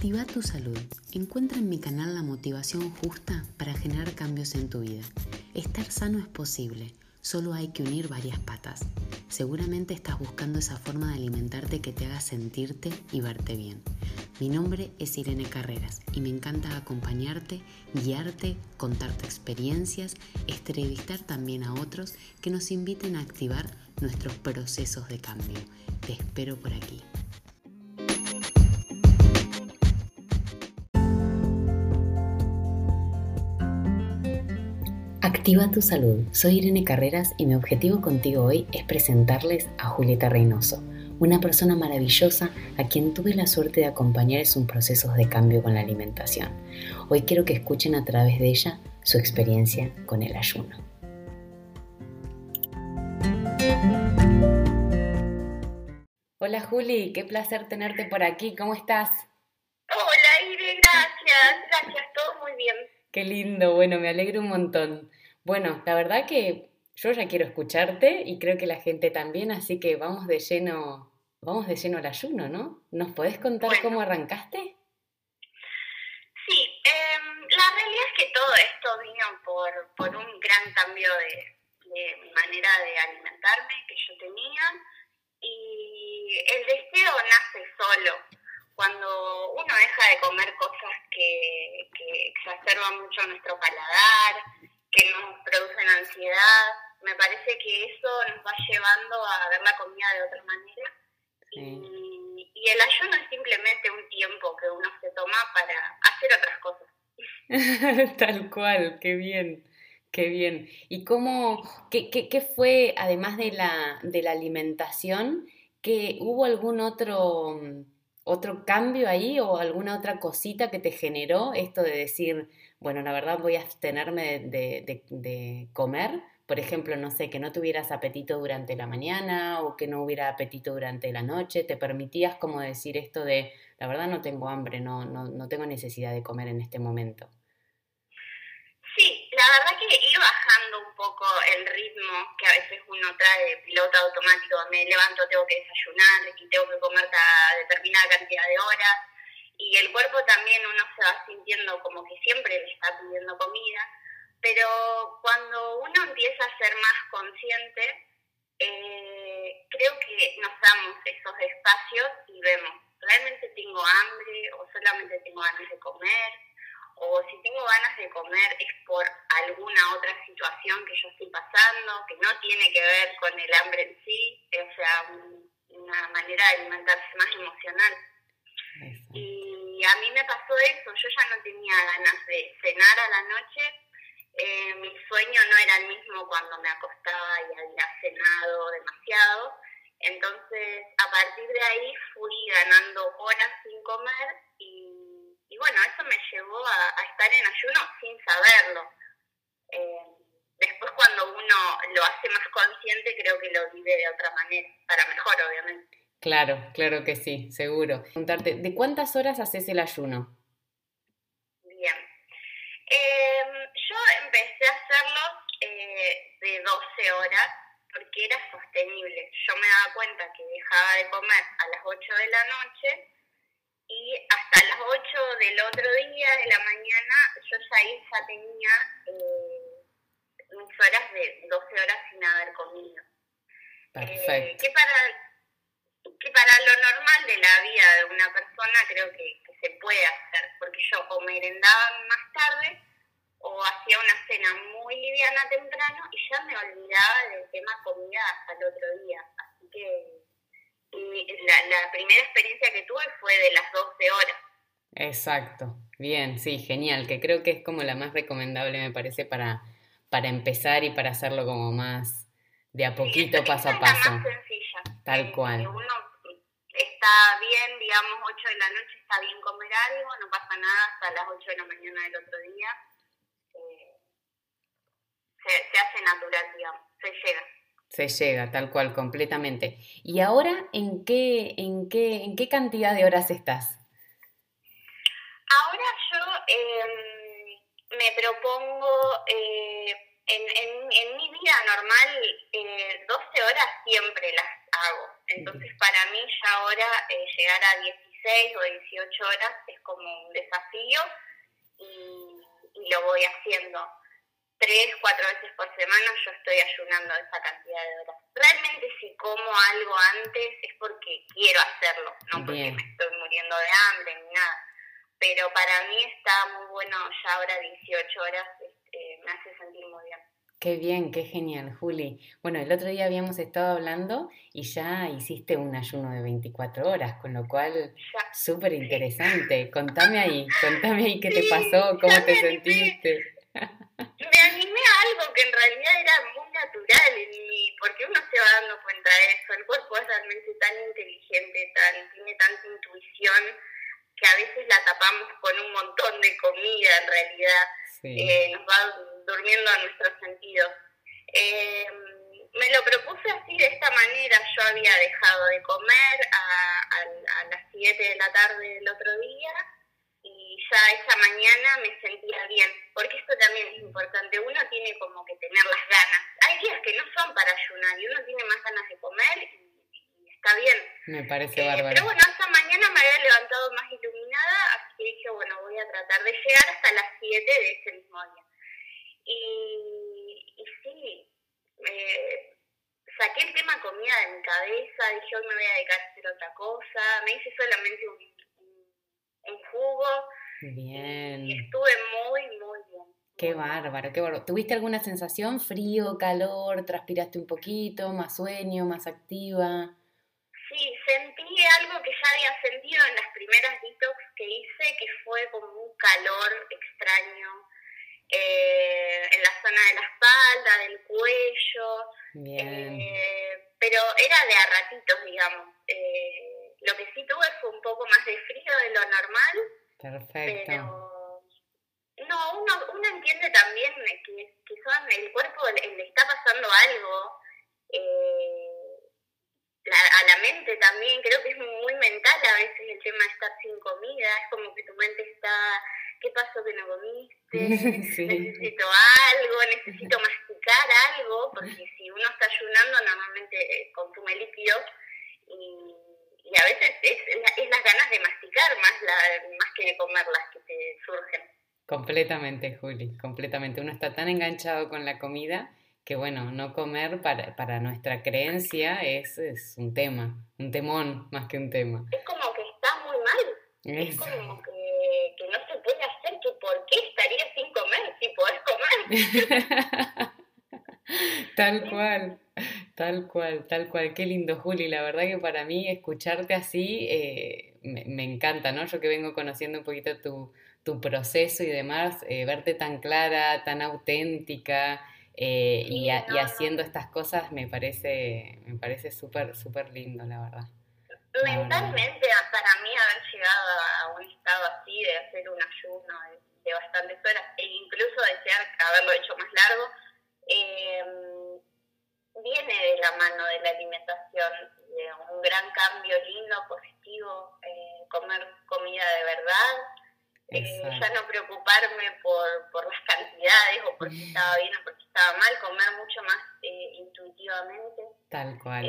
Activa tu salud. Encuentra en mi canal la motivación justa para generar cambios en tu vida. Estar sano es posible, solo hay que unir varias patas. Seguramente estás buscando esa forma de alimentarte que te haga sentirte y verte bien. Mi nombre es Irene Carreras y me encanta acompañarte, guiarte, contarte experiencias, entrevistar también a otros que nos inviten a activar nuestros procesos de cambio. Te espero por aquí. Activa tu salud. Soy Irene Carreras y mi objetivo contigo hoy es presentarles a Julieta Reynoso, una persona maravillosa a quien tuve la suerte de acompañar en sus procesos de cambio con la alimentación. Hoy quiero que escuchen a través de ella su experiencia con el ayuno. Hola Juli, qué placer tenerte por aquí. ¿Cómo estás? Hola Irene, gracias. Gracias, todo muy bien. Qué lindo, bueno, me alegro un montón. Bueno, la verdad que yo ya quiero escucharte y creo que la gente también, así que vamos de lleno, vamos de lleno al ayuno, ¿no? ¿Nos podés contar cómo arrancaste? Sí, em, la realidad es que todo esto vino por, por un gran cambio de, de manera de alimentarme que yo tenía y el deseo nace solo. Cuando uno deja de comer cosas que, que exacerban mucho nuestro paladar, que producen ansiedad. Me parece que eso nos va llevando a ver la comida de otra manera. Y, y, el ayuno es simplemente un tiempo que uno se toma para hacer otras cosas. Tal cual, qué bien. Qué bien. ¿Y cómo, qué, qué, qué, fue, además de la, de la alimentación, que hubo algún otro, otro cambio ahí o alguna otra cosita que te generó esto de decir, bueno, la verdad voy a abstenerme de, comer. Por ejemplo, no sé, que no tuvieras apetito durante la mañana o que no hubiera apetito durante la noche. ¿Te permitías como decir esto de, la verdad no tengo hambre, no, no, no tengo necesidad de comer en este momento? Sí, la verdad que ir bajando un poco el ritmo que a veces uno trae de piloto automático, me levanto, tengo que desayunar, y tengo que comer cada determinada cantidad de horas, y el cuerpo también uno se va sintiendo como que siempre le está pidiendo comida, pero cuando uno empieza a ser más consciente, eh, creo que nos damos esos espacios y vemos, ¿realmente tengo hambre o solamente tengo ganas de comer? O si tengo ganas de comer es por alguna otra situación que yo estoy pasando, que no tiene que ver con el hambre en sí, o sea, una manera de alimentarse más emocional. Y a mí me pasó eso, yo ya no tenía ganas de cenar a la noche, eh, mi sueño no era el mismo cuando me acostaba y había cenado demasiado, entonces a partir de ahí fui ganando horas sin comer y, bueno, eso me llevó a, estar en ayuno sin saberlo. Eh, después cuando uno lo hace más consciente creo que lo vive de otra manera, para mejor obviamente. Claro, claro que sí, seguro. Preguntarte, ¿de cuántas horas haces el ayuno? Bien. Em, yo empecé a hacerlo eh, de 12 horas porque era sostenible. Yo me daba cuenta que dejaba de comer a las 8 de la noche y hasta las 8 del otro día de la mañana yo ya ahí ya tenía eh, mis horas de 12 horas sin haber comido. Perfecto. Eh, que para que para lo normal de la vida de una persona creo que, se puede hacer, porque yo o merendaba más tarde o hacía una cena muy liviana temprano y ya me olvidaba del tema comida hasta el otro día. Así que la, la primera experiencia que tuve fue de las 12 horas. Exacto, bien, sí, genial, que creo que es como la más recomendable me parece para, para empezar y para hacerlo como más de a poquito, paso a paso. Más sencilla. Tal cual está bien, digamos, 8 de la noche está bien comer algo, no pasa nada hasta las 8 de la mañana del otro día. Eh, se, hace natural, digamos, se llega. Se llega, tal cual, completamente. ¿Y ahora en qué, en qué, en qué cantidad de horas estás? Ahora yo em, me propongo, eh, en, en, en, mi vida normal, eh, 12 horas siempre las hago. Entonces, para mí ya ahora eh, llegar a 16 16 o 18 horas es como un desafío y, y lo voy haciendo tres, cuatro veces por semana yo estoy ayunando esa cantidad de horas. Realmente si como algo antes es porque quiero hacerlo, no porque me estoy muriendo de hambre ni nada. Pero para mí está muy bueno ya ahora 18 horas, este, me hace sentir muy bien. Qué bien, qué genial, Juli. Bueno, el otro día habíamos estado hablando y ya hiciste un ayuno de 24 horas, con lo cual súper interesante. Contame ahí, contame ahí qué te pasó, cómo te sentiste. Me animé a algo que en realidad era muy natural en mí, porque uno se va dando cuenta de eso. El cuerpo es realmente tan inteligente, tan, tiene tanta intuición que a veces la tapamos con un montón de comida en realidad. Eh, nos va durmiendo a nuestros sentidos. Eh, me lo propuse así de esta manera. Yo había dejado de comer a, a, las 7 de la tarde del otro día y ya esa mañana me sentía bien, porque esto también es importante. Uno tiene como que tener las ganas. Hay días que no son para ayunar y uno tiene más ganas de comer y, está bien. Me parece eh, bárbaro. Pero bueno, esa mañana me había levantado más iluminada, así que dije, bueno, voy a tratar de llegar hasta las 7 de ese mismo día. Y, y sí, saqué el tema comida de mi cabeza, dije hoy me voy a dedicar a hacer otra cosa, me hice solamente un, un, jugo. Bien. Y estuve muy, muy bien. Qué bárbaro, qué bárbaro. ¿Tuviste alguna sensación? ¿Frío, calor? ¿Transpiraste un poquito? ¿Más sueño? ¿Más activa? Sí, sentí algo que ya había sentido en las primeras detox que hice, que fue como un calor extraño, eh, en la zona de la espalda, del cuello, eh, pero era de a ratitos, digamos. Eh, lo que sí tuve fue un poco más de frío de lo normal. Perfecto. Pero no, uno, uno entiende también que, que son, el cuerpo le, está pasando algo. a la mente también, creo que es muy mental a veces el tema de estar sin comida, es como que tu mente está ¿qué pasó que no comiste? Necesito algo, necesito masticar algo, porque si uno está ayunando normalmente eh, consume líquido y, a veces es, es, las ganas de masticar más, la, más que de comer las que te surgen. Completamente, Juli, completamente. Uno está tan enganchado con la comida que bueno, no comer para, para nuestra creencia es, es un tema, un temón más que un tema. Es como que está muy mal. Es como que ¿por qué estaría sin comer si podés comer? tal cual, tal cual, tal cual. Qué lindo, Juli. La verdad que para mí escucharte así eh, me, encanta, ¿no? Yo que vengo conociendo un poquito tu, tu proceso y demás, eh, verte tan clara, tan auténtica. Eh, y, haciendo estas cosas me parece me parece súper súper lindo la verdad mentalmente para mí haber llegado a un estado así de hacer un ayuno bastantes horas e incluso desear haberlo hecho más largo, eh, viene de la mano de la alimentación, de un gran cambio lindo, positivo, eh, comer comida de verdad, eh, ya no preocuparme por, por las cantidades o por si estaba bien o por si estaba mal, comer mucho más intuitivamente. Tal cual.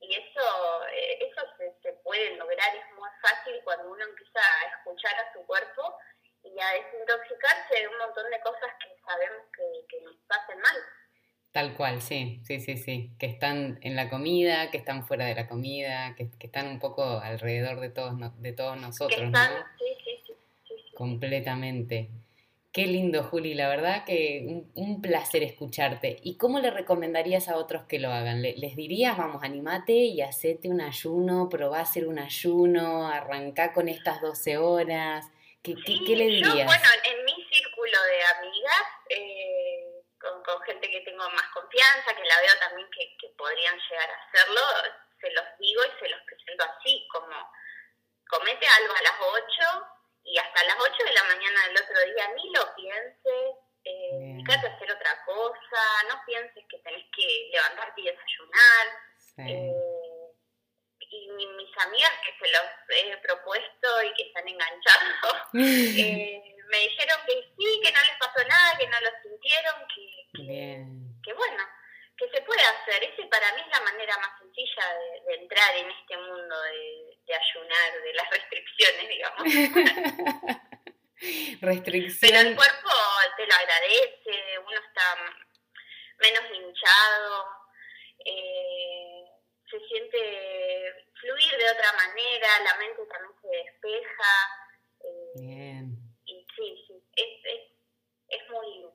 y eso, eso se, se puede lograr, es muy fácil cuando uno empieza a escuchar a su cuerpo y a desintoxicarse de un montón de cosas que sabemos que, nos hacen mal. Tal cual, sí, sí, sí, sí, que están en la comida, que están fuera de la comida, que, están un poco alrededor de todos, de todos nosotros, ¿no? Sí, sí, sí, Completamente. Qué lindo, Juli, la verdad que un, placer escucharte. ¿Y cómo le recomendarías a otros que lo hagan? ¿Les dirías, vamos, animate y hacete un ayuno, probá a hacer un ayuno, arrancá con estas 12 horas? ¿Qué, le dirías? Yo, bueno, en mi círculo de amigas, eh, con, gente que tengo más confianza, que la veo también que, podrían llegar a hacerlo, se los digo y se los presento así, como comete algo a las 8 y hasta las 8 de la mañana del otro día ni lo pienses, eh, a hacer otra cosa, no pienses que tenés que levantarte y desayunar. Eh, y mis amigas que se los he propuesto y que están enganchados, eh, me dijeron que sí, que no les pasó nada, que no lo sintieron, que, que, bueno, que se puede hacer. Ese para mí es la manera más sencilla de, entrar en este mundo, de, de ayunar, de las restricciones, digamos. Restricción. Pero el cuerpo te lo agradece, uno está menos hinchado, eh, se siente fluir de otra manera, la mente también se despeja. Eh, Bien. Y sí, sí, es, es, muy lindo.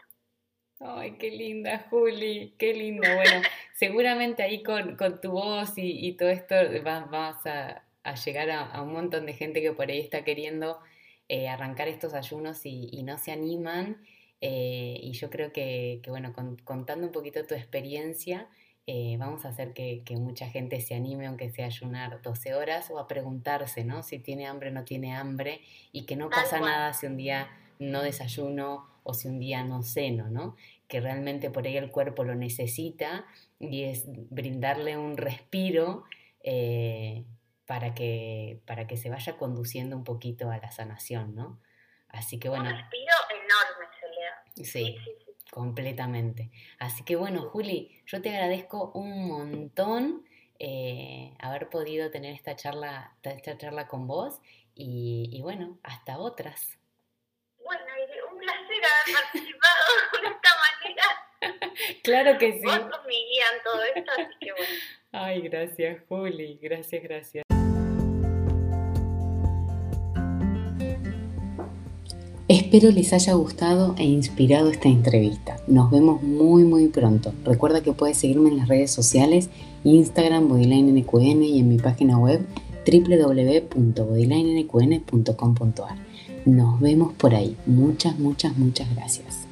Ay, qué linda, Juli, qué lindo. Bueno, seguramente ahí con, con tu voz y, y todo esto vas, vas a, a, llegar a, un montón de gente que por ahí está queriendo eh, arrancar estos ayunos y, y no se animan. Eh, y yo creo que, que bueno, contando un poquito tu experiencia, eh, vamos a hacer que, mucha gente se anime, aunque sea ayunar 12 horas, o a preguntarse, ¿no? Si tiene hambre o no tiene hambre, y que no pasa nada si un día no desayuno o si un día no ceno, ¿no? Que realmente por ahí el cuerpo lo necesita y es brindarle un respiro eh, para, que, para que se vaya conduciendo un poquito a la sanación, ¿no? Así que bueno. Un respiro enorme le da. sí, sí, sí completamente. Así que bueno, Juli, yo te agradezco un montón eh, haber podido tener esta charla, esta charla con vos y, bueno, hasta otras. Bueno, un placer haber participado esta. claro que sí. Vos sos mi guía en todo esto, así que bueno. Ay, gracias, Juli. Gracias, gracias. Espero les haya gustado e inspirado esta entrevista. Nos vemos muy muy pronto. Recuerda que puedes seguirme en las redes sociales, Instagram, BodylineNQN y en mi página web www.bodylinenqn.com.ar. Nos vemos por ahí. Muchas, muchas, muchas gracias.